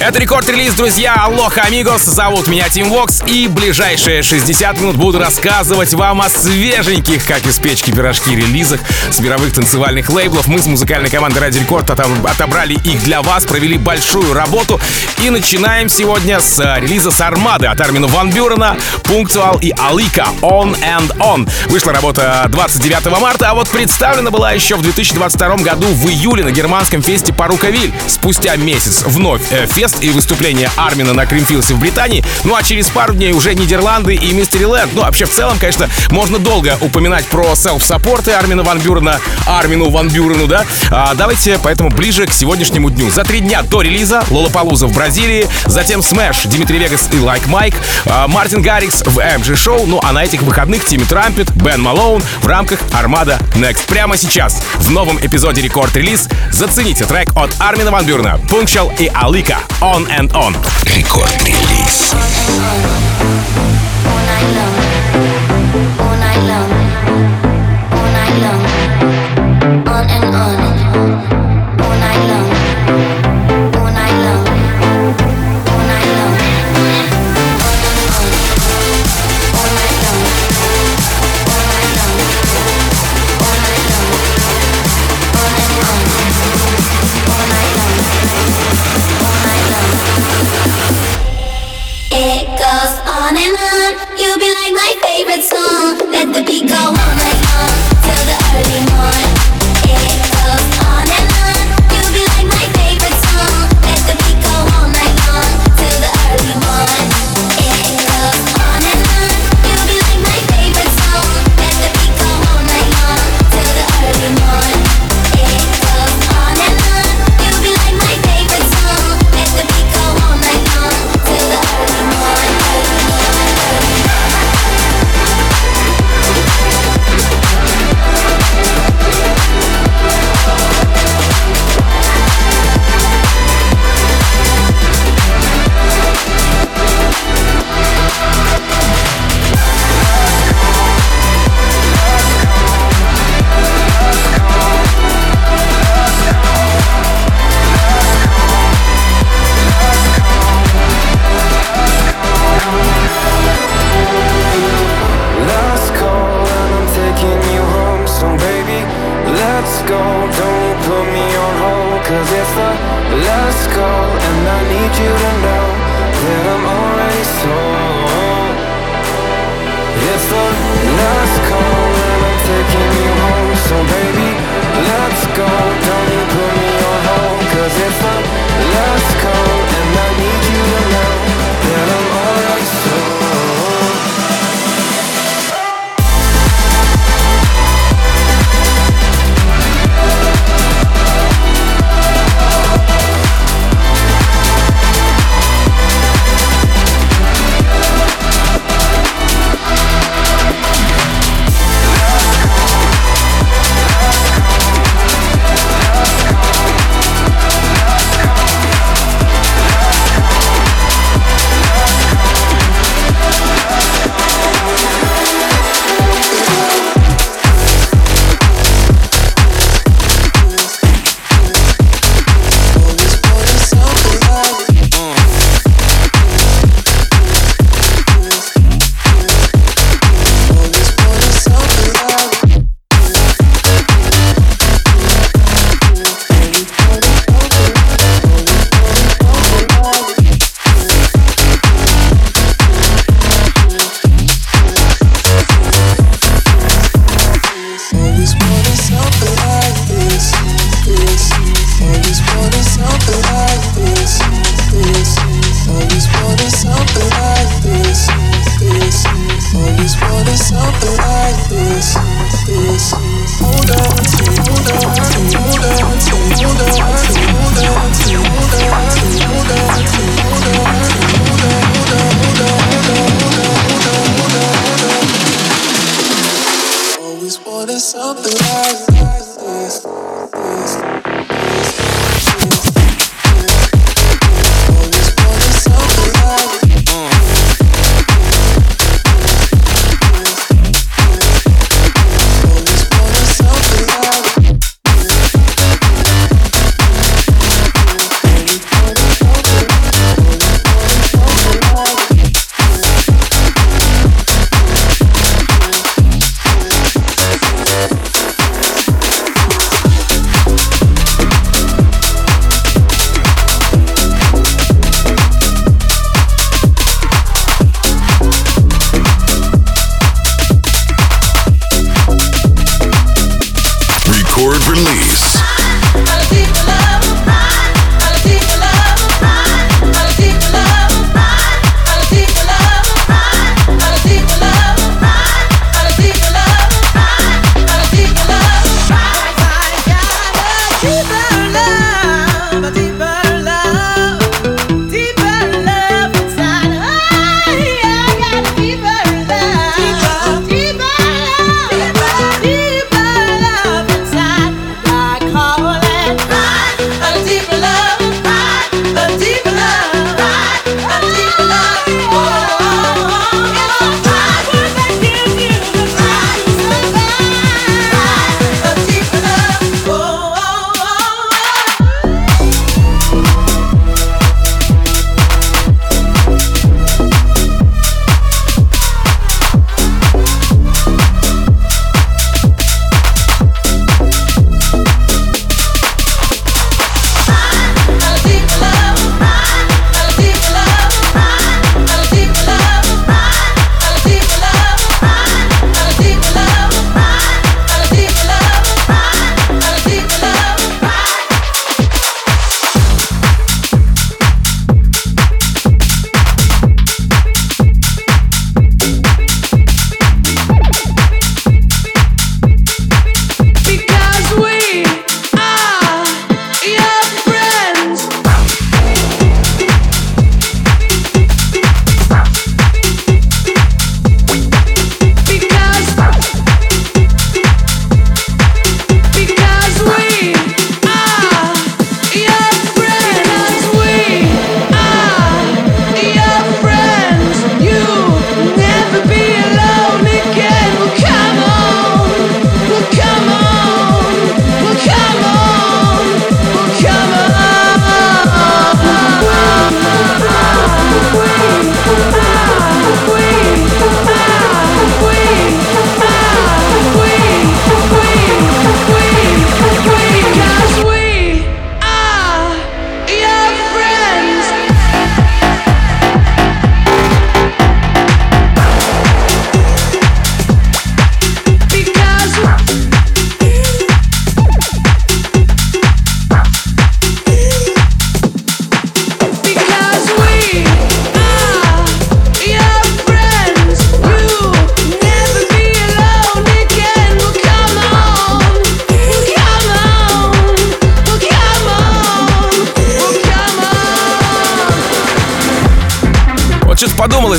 Это рекорд-релиз, друзья. Алоха, амигос. Зовут меня Тим Вокс. И ближайшие 60 минут буду рассказывать вам о свеженьких, как из печки пирожки, релизах с мировых танцевальных лейблов. Мы с музыкальной командой Радио Рекорд отобрали их для вас, провели большую работу. И начинаем сегодня с релиза с Армады от Армина Ван Бюрена, Punctual и Alika On and On. Вышла работа 29 марта, а вот представлена была еще в 2022 году в июле на германском фесте Parookaville. Спустя месяц вновь э, фест фест и выступление Армина на Creamfields е в Британии. Ну а через пару дней уже Нидерланды и Mysteryland. Ну вообще в целом, конечно, можно долго упоминать про self-support ы Армина Ван Бюрена, Армину Ван Бюрену, да? А, давайте поэтому ближе к сегодняшнему дню. За три дня до релиза Lollapalooza в Бразилии, затем Smash, Dimitri Vegas и Like Mike, а, Martin Garrix в MG Show, ну а на этих выходных Timmy Trumpet, Ben Malone в рамках Armada Next. Прямо сейчас в новом эпизоде Рекорд Релиз зацените трек от Армина Ван Бюрена, Punctual и Alika On and On. Рекорд релиз. Что-то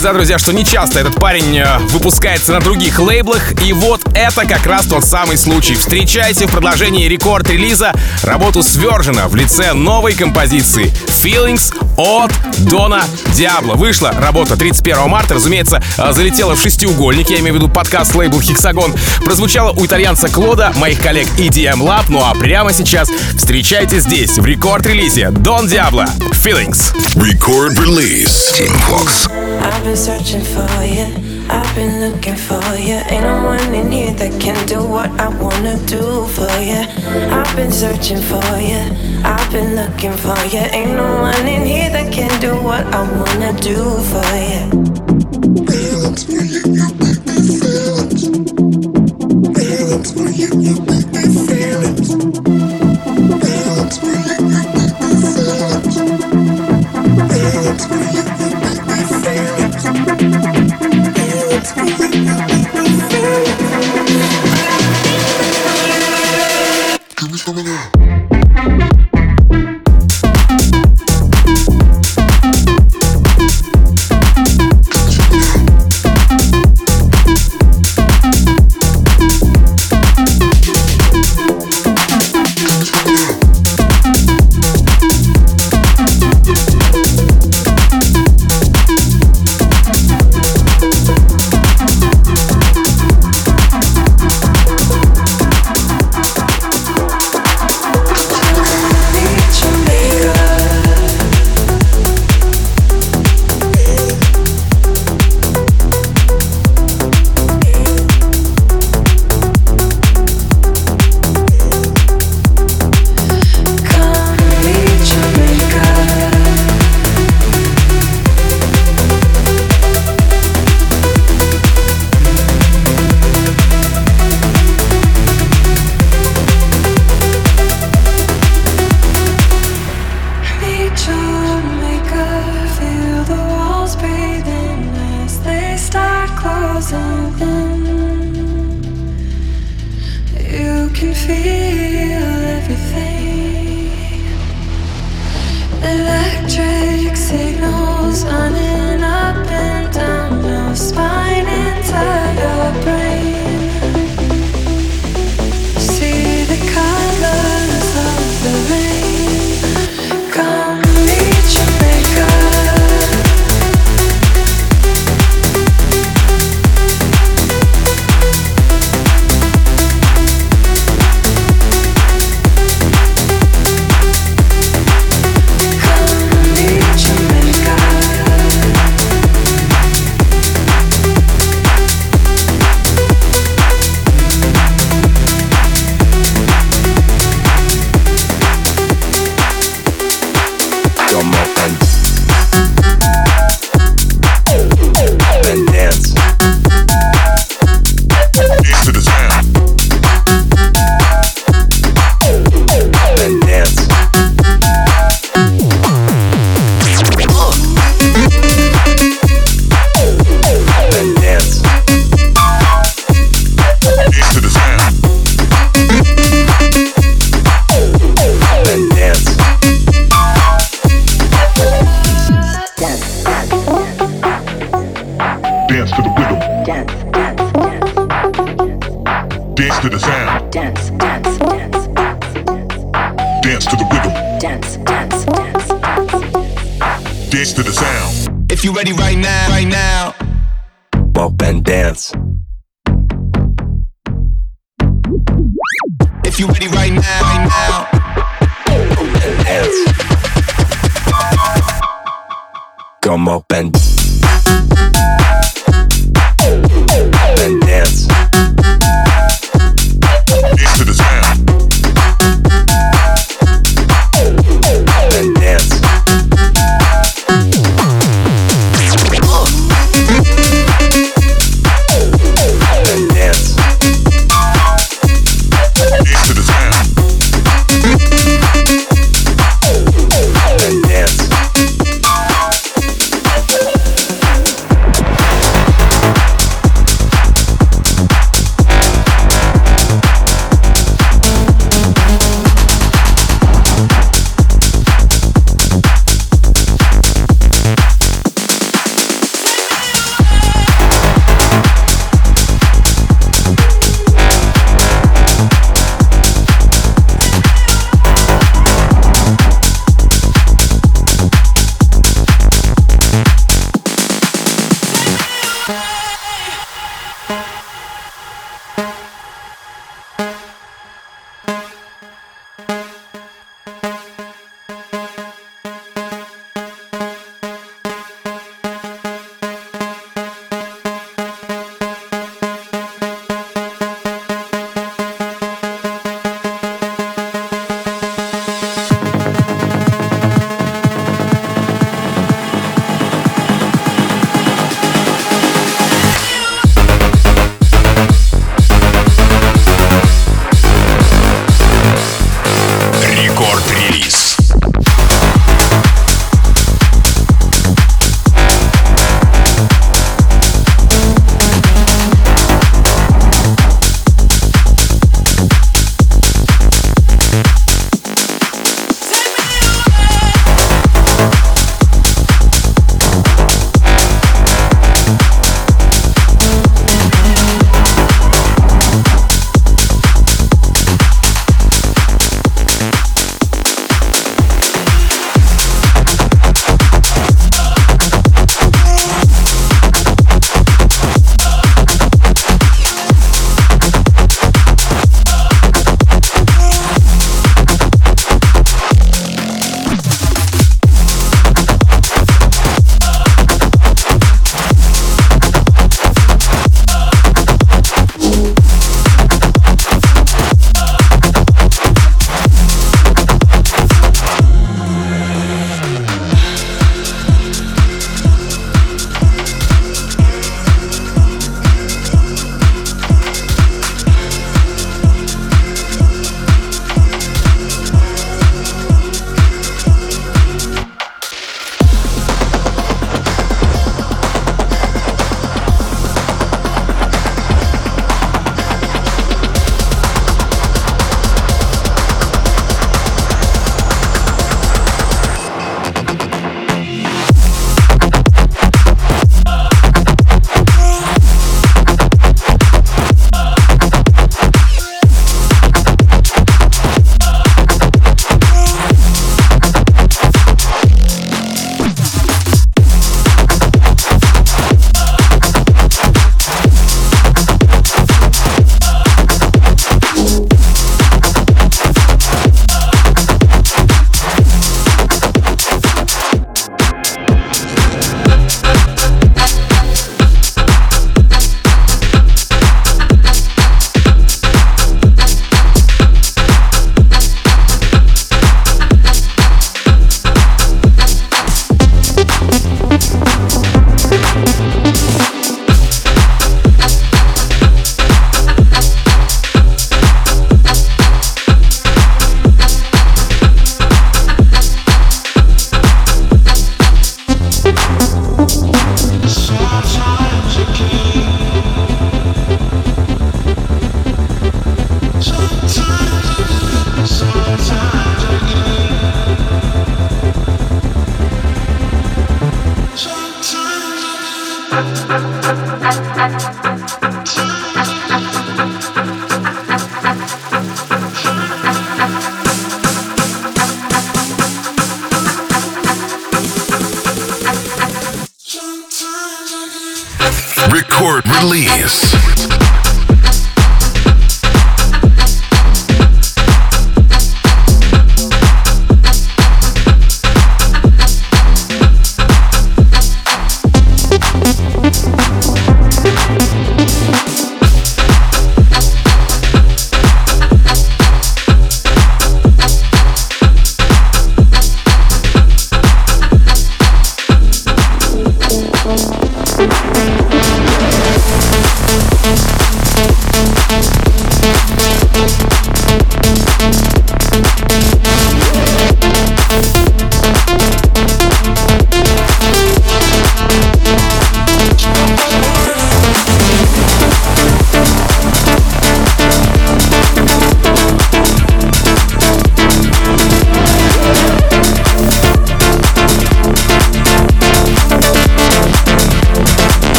подумалось, да, друзья, что не часто этот парень э, выпускается на других лейблах, и вот это как раз тот самый случай. Встречайте в продолжении рекорд-релиза работу Свержена в лице новой композиции Feelings от Дона Диабло. Вышла работа 31 марта, разумеется, э, залетела в шестиугольник, я имею в виду подкаст лейбл Хексагон. Прозвучала у итальянца Клода, моих коллег EDM Lab, ну а прямо сейчас встречайте здесь, в рекорд-релизе Дон Диабло Feelings. Record release. Team Vox. I've been searching for you. I've been looking for you. Ain't no one in here that can do what I wanna do for you. I've been searching for you. I've been looking for you. Ain't no one in here that can do what I wanna do for you.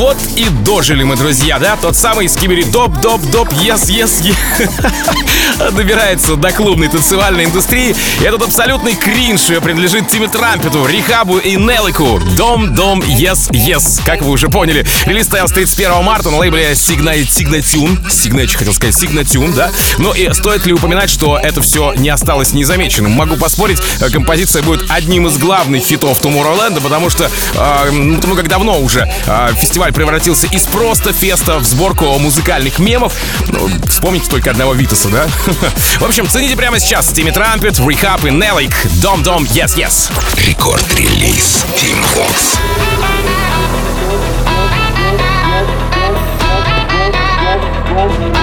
Вот и дожили мы, друзья, да? Тот самый скибери доп, доп, доп, ес, ес. Добирается до клубной танцевальной индустрии. Этот абсолютный кринж принадлежит Тимми Трампету, Рихабу и Неллику. Дом, дом, ес, ес. Как вы уже поняли, релиз состоялся 31 марта на лейбле Signa- Signatune. Signature, хотел сказать, Signatune, да? Ну и стоит ли упоминать, что это все не осталось незамеченным? Могу поспорить, э, композиция будет одним из главных хитов Tomorrowland, потому что, э, ну, как давно уже э, фестиваль превратился из просто феста в сборку музыкальных мемов. Ну, вспомните только одного Витаса, да? В общем, цените прямо сейчас Тимми Трампет, Рихап и Неллик. Дом-дом, yes-yes. Рекорд-релиз Team Vox. Yes, yes,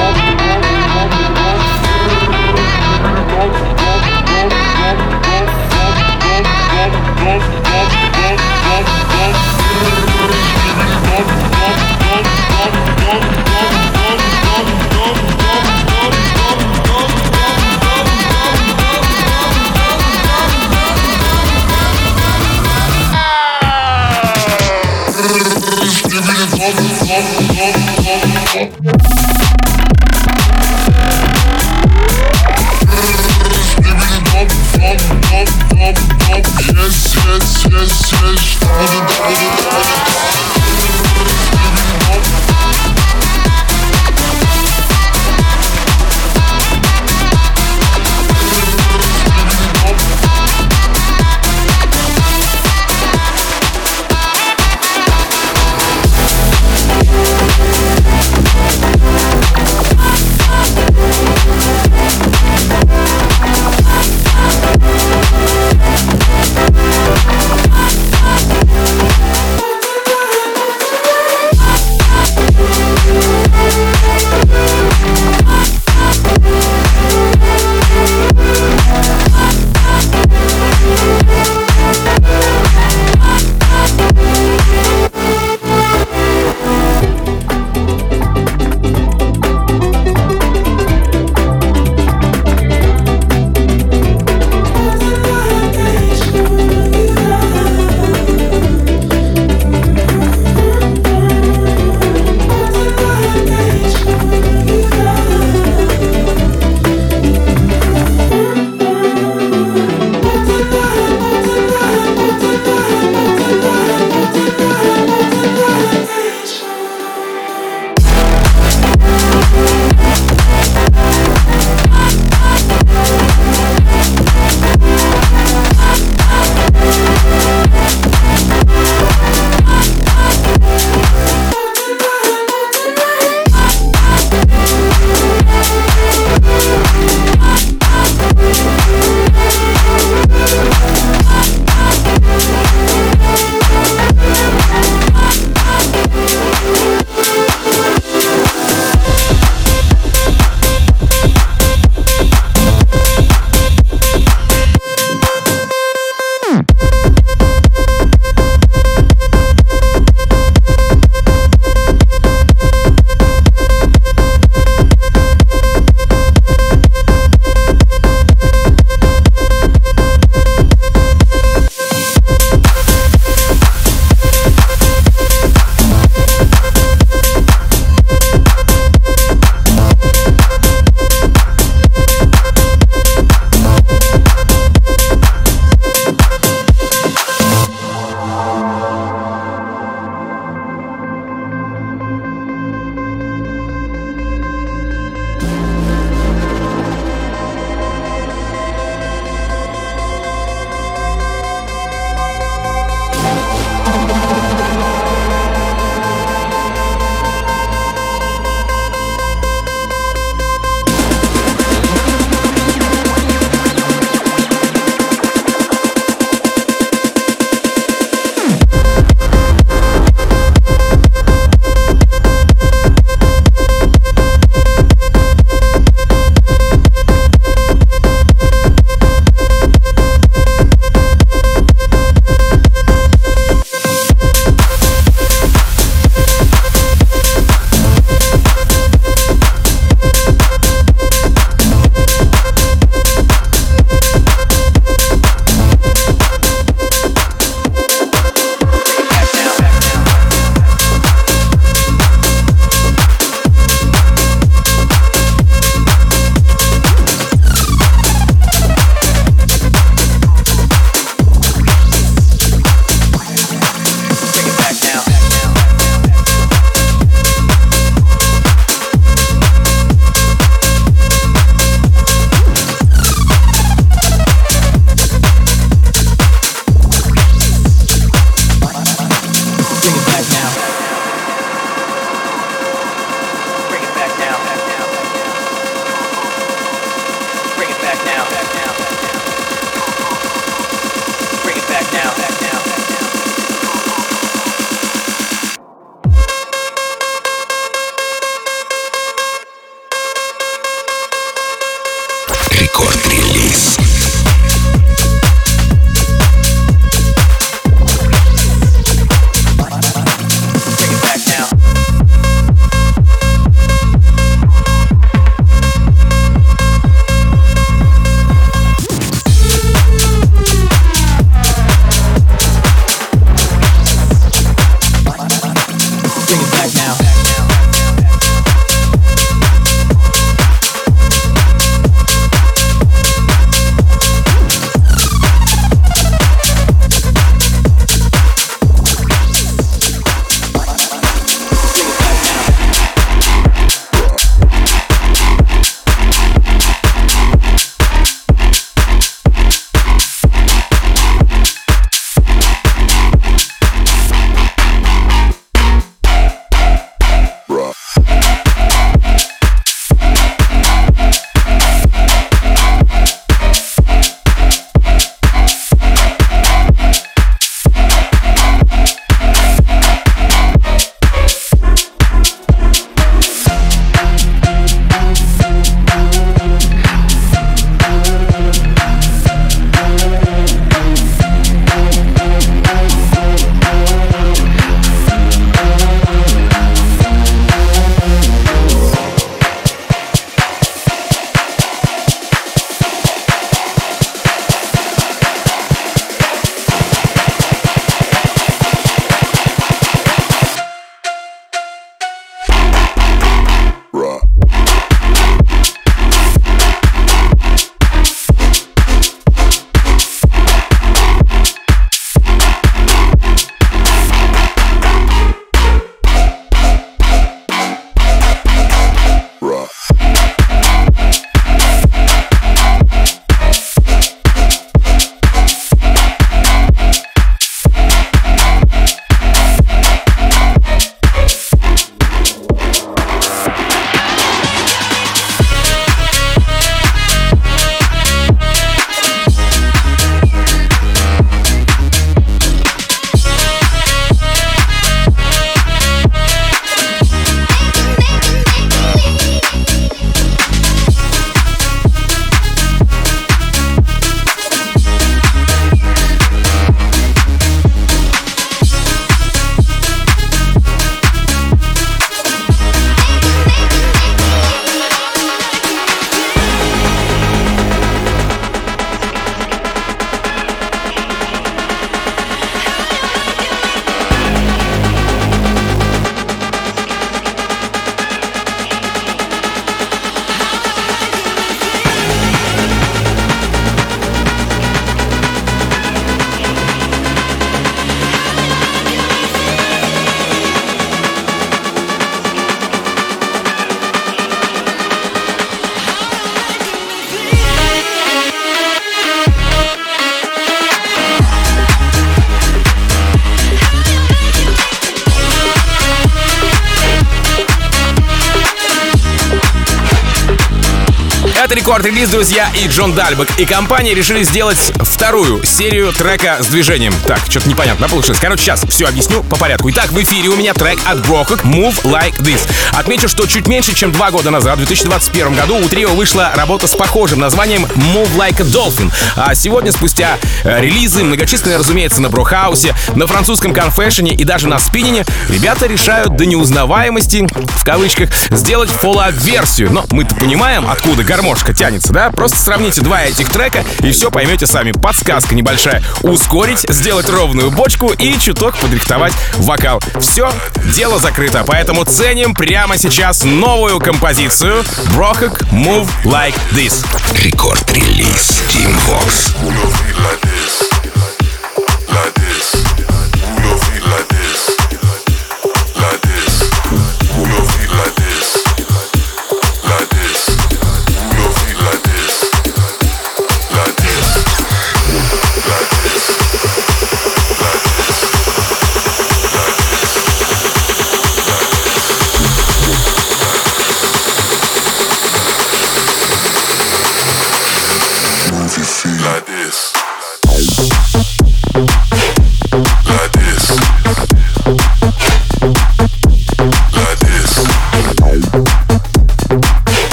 Это рекорд-релиз, друзья, и John Dahlbäck и компания решили сделать вторую серию трека с движением. Так, что-то непонятно получилось. Короче, сейчас все объясню по порядку. Итак, в эфире у меня трек от Brohug Move Like This. Отмечу, что чуть меньше, чем два года назад, в 2021 году, у трио вышла работа с похожим названием Move Like a Dolphin. А сегодня, спустя э, релизы, многочисленные, разумеется, на Brohouse е, на французском Confession е и даже на Spinnin е, ребята решают до неузнаваемости, в кавычках, сделать follow-up версию. Но мы-то понимаем, откуда гармошка тянется, да? Просто сравните два этих трека и все поймете сами. Подсказка небольшая. Ускорить, сделать ровную бочку и чуток подрихтовать вокал. Все, дело закрыто. Поэтому ценим прямо сейчас новую композицию Брохак Move Like This. Рекорд-релиз Team Vox. Move like this.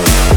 Thank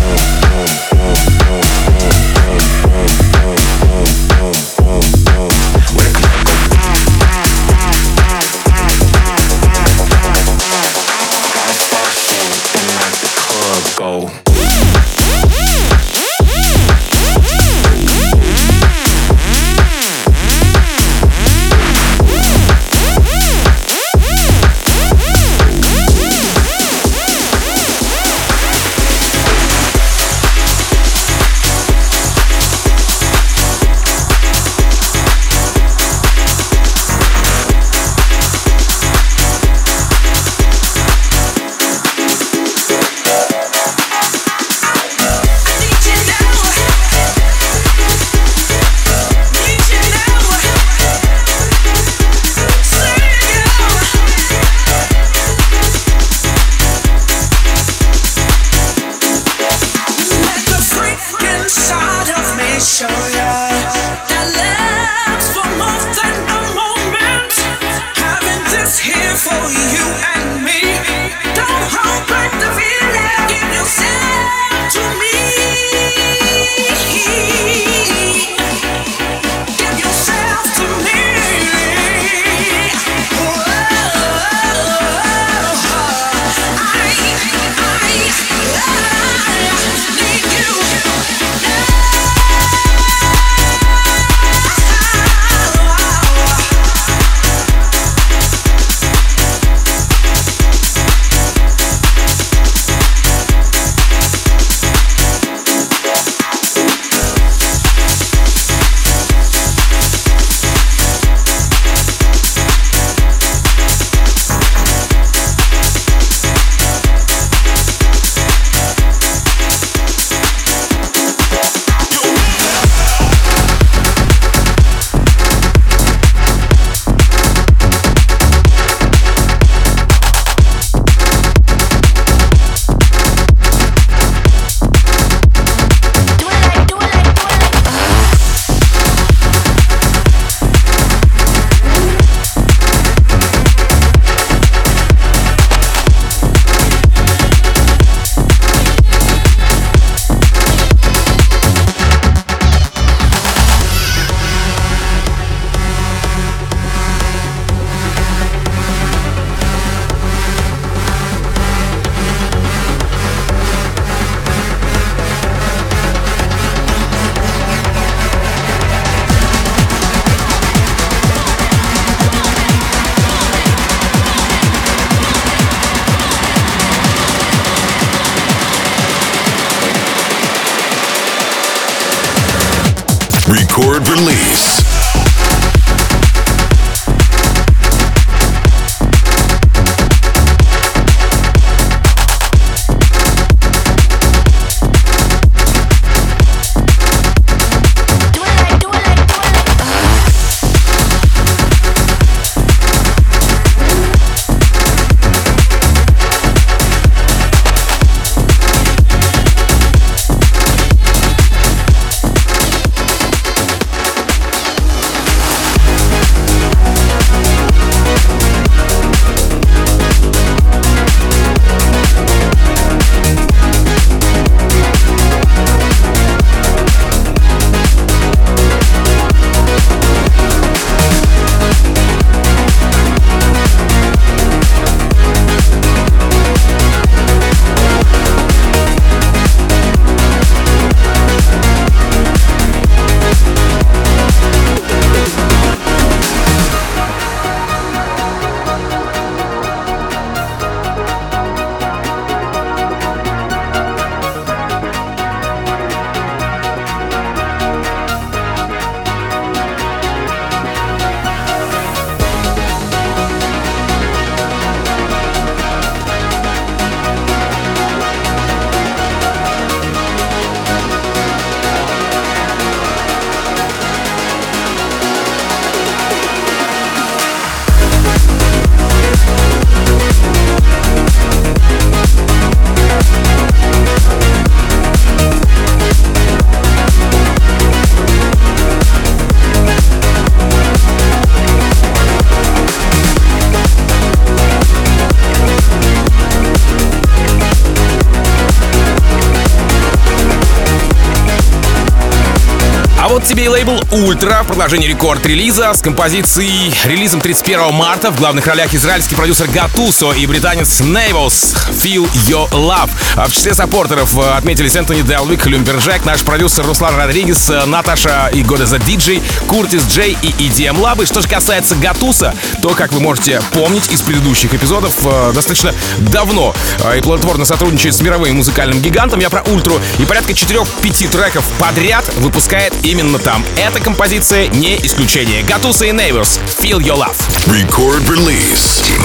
Record release. Себе и лейбл Ультра, продолжение рекорд-релиза с композицией релизом 31 марта. В главных ролях израильский продюсер Гатусо и британец Нейвос Feel Your Love. А в числе саппортеров э, отметились Энтони Делвик, Люмберджек, наш продюсер Руслан Родригес, э, Наташа и Года за Диджей, Куртис Джей и EDM Лабы. Что же касается Гатуса, то, как вы можете помнить из предыдущих эпизодов, э, достаточно давно и плодотворно сотрудничает с мировым музыкальным гигантом. Я про Ультру. И порядка 4-5 треков подряд выпускает именно там. Эта композиция не исключение. Гатуса и Neighbors. Feel Your Love. Record release. Team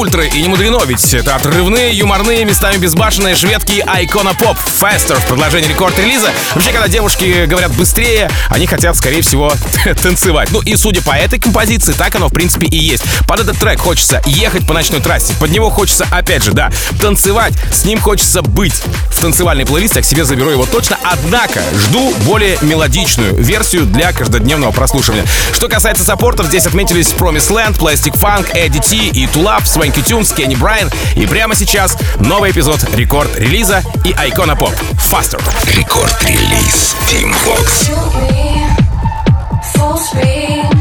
ультры, и не мудрено, ведь это отрывные, юморные, местами безбашенные шведки Icona Pop Faster в продолжении рекорд-релиза. Вообще, когда девушки говорят быстрее, они хотят, скорее всего, танцевать. Ну и судя по этой композиции, так оно в принципе и есть. Под этот трек хочется ехать по ночной трассе, под него хочется, опять же, да, танцевать, с ним хочется быть. В танцевальный плейлист я к себе заберу его точно, однако жду более мелодичную версию для каждодневного прослушивания. Что касается саппортов, здесь отметились Promise Land, Plastic Funk, Eddie T и Tulav, Swanky Tunes, Kenny Брайан. И прямо сейчас новый эпизод рекорд-релиза и Icona Pop Faster. Рекорд-релиз Team Vox. Full speed,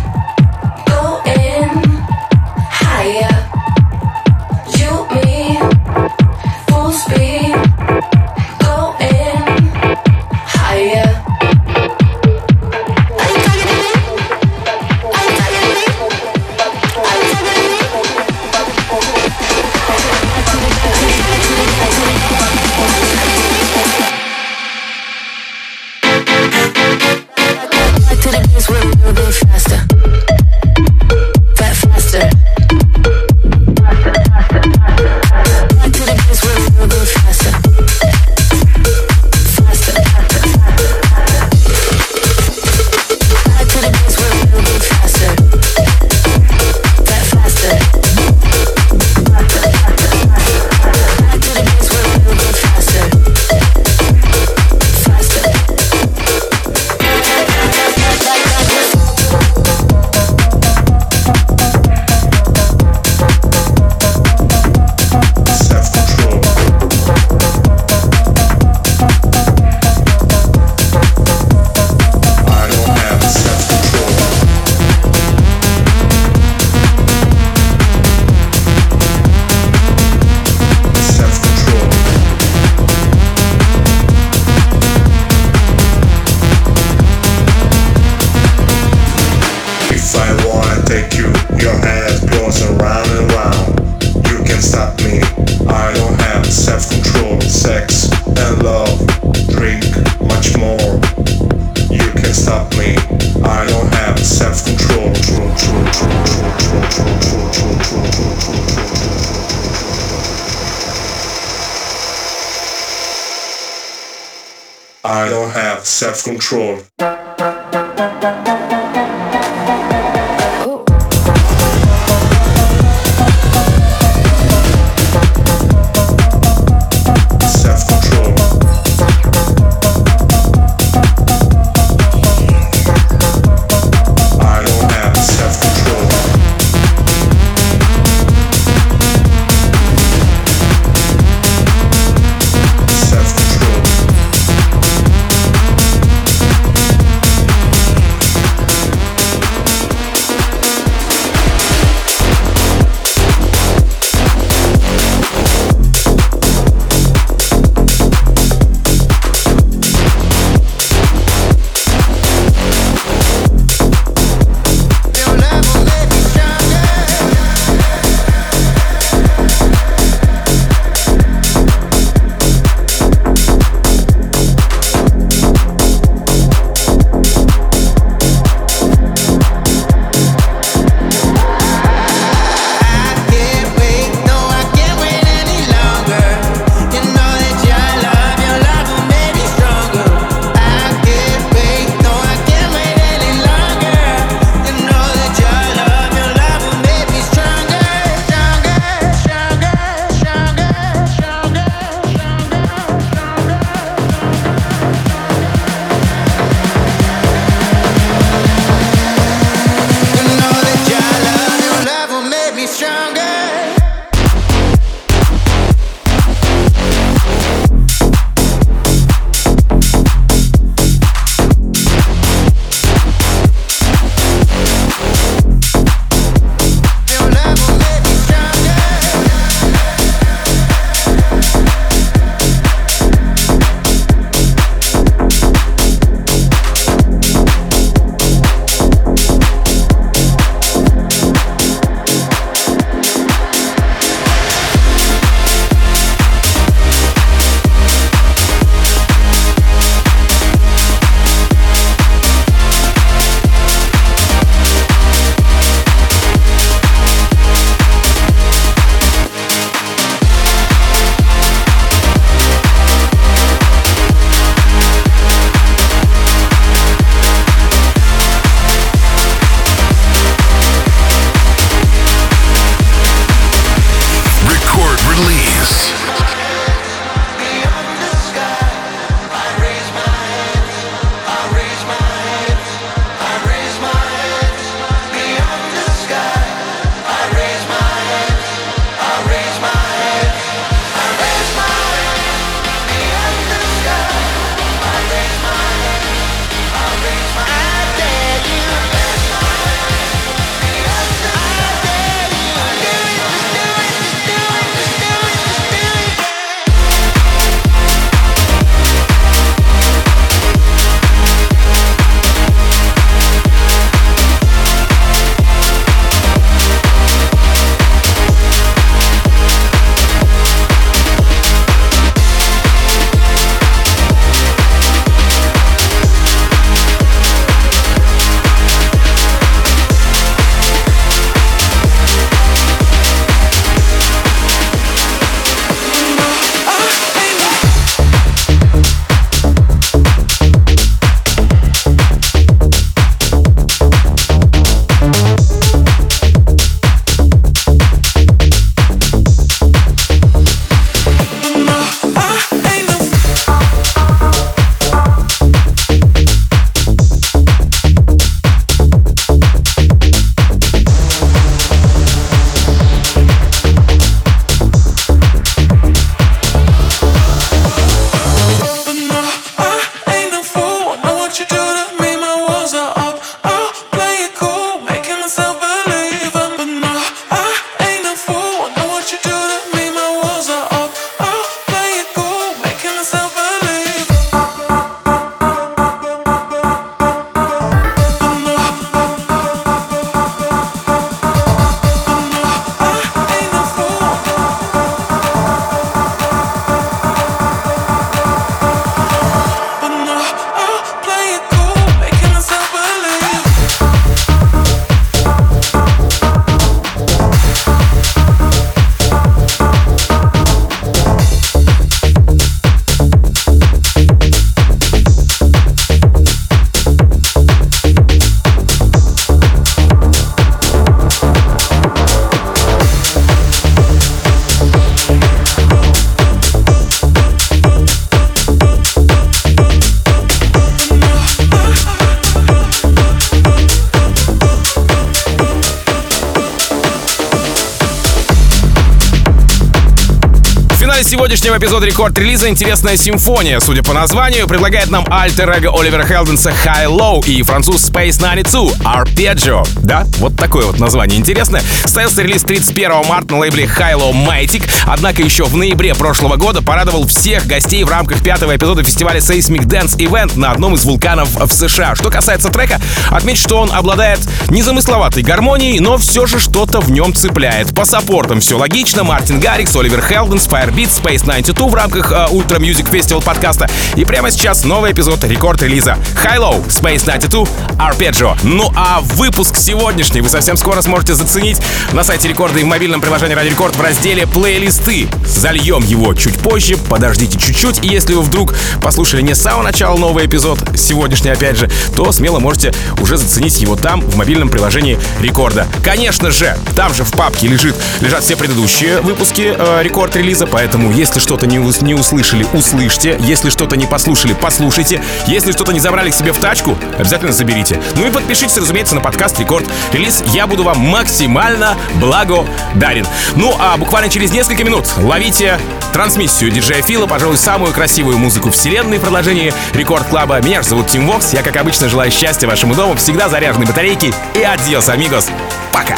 сегодняшнего эпизода рекорд-релиза интересная симфония, судя по названию, предлагает нам альтер эго Оливера Хелденса High Low и француз Space 92 Arpeggio. Да, вот такое вот название интересное. Состоялся релиз 31 марта на лейбле High Low Matic, однако еще в ноябре прошлого года порадовал всех гостей в рамках пятого эпизода фестиваля Seismic Dance Event на одном из вулканов в США. Что касается трека, отмечу, что он обладает незамысловатой гармонией, но все же что-то в нем цепляет. По саппортам все логично. Мартин Гаррикс, Оливер Хелденс, Firebeat, Space 92 в рамках uh, Ultra Music Festival подкаста. И прямо сейчас новый эпизод рекорд-релиза Low, Space 92, Arpeggio. Ну а выпуск сегодняшний вы совсем скоро сможете заценить на сайте рекорда и в мобильном приложении Радио Рекорд в разделе плейлисты. Зальем его чуть позже, подождите чуть-чуть, и если вы вдруг послушали не с самого начала новый эпизод, сегодняшний опять же, то смело можете уже заценить его там, в мобильном приложении Рекорда. Конечно же, там же в папке лежит, лежат все предыдущие выпуски э, рекорд-релиза, поэтому если что-то не, не услышали, услышьте. Если что-то не послушали, послушайте. Если что-то не забрали к себе в тачку, обязательно заберите. Ну и подпишитесь, разумеется, на подкаст Рекорд Релиз. Я буду вам максимально благодарен. Ну а буквально через несколько минут ловите трансмиссию диджея Фила, пожалуй, самую красивую музыку вселенной в продолжении Рекорд Клаба. Меня же зовут Тим Вокс. Я, как обычно, желаю счастья вашему дому, всегда заряженной батарейки и adiós, amigos. Пока!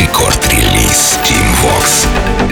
Рекорд-релиз Tim Vox.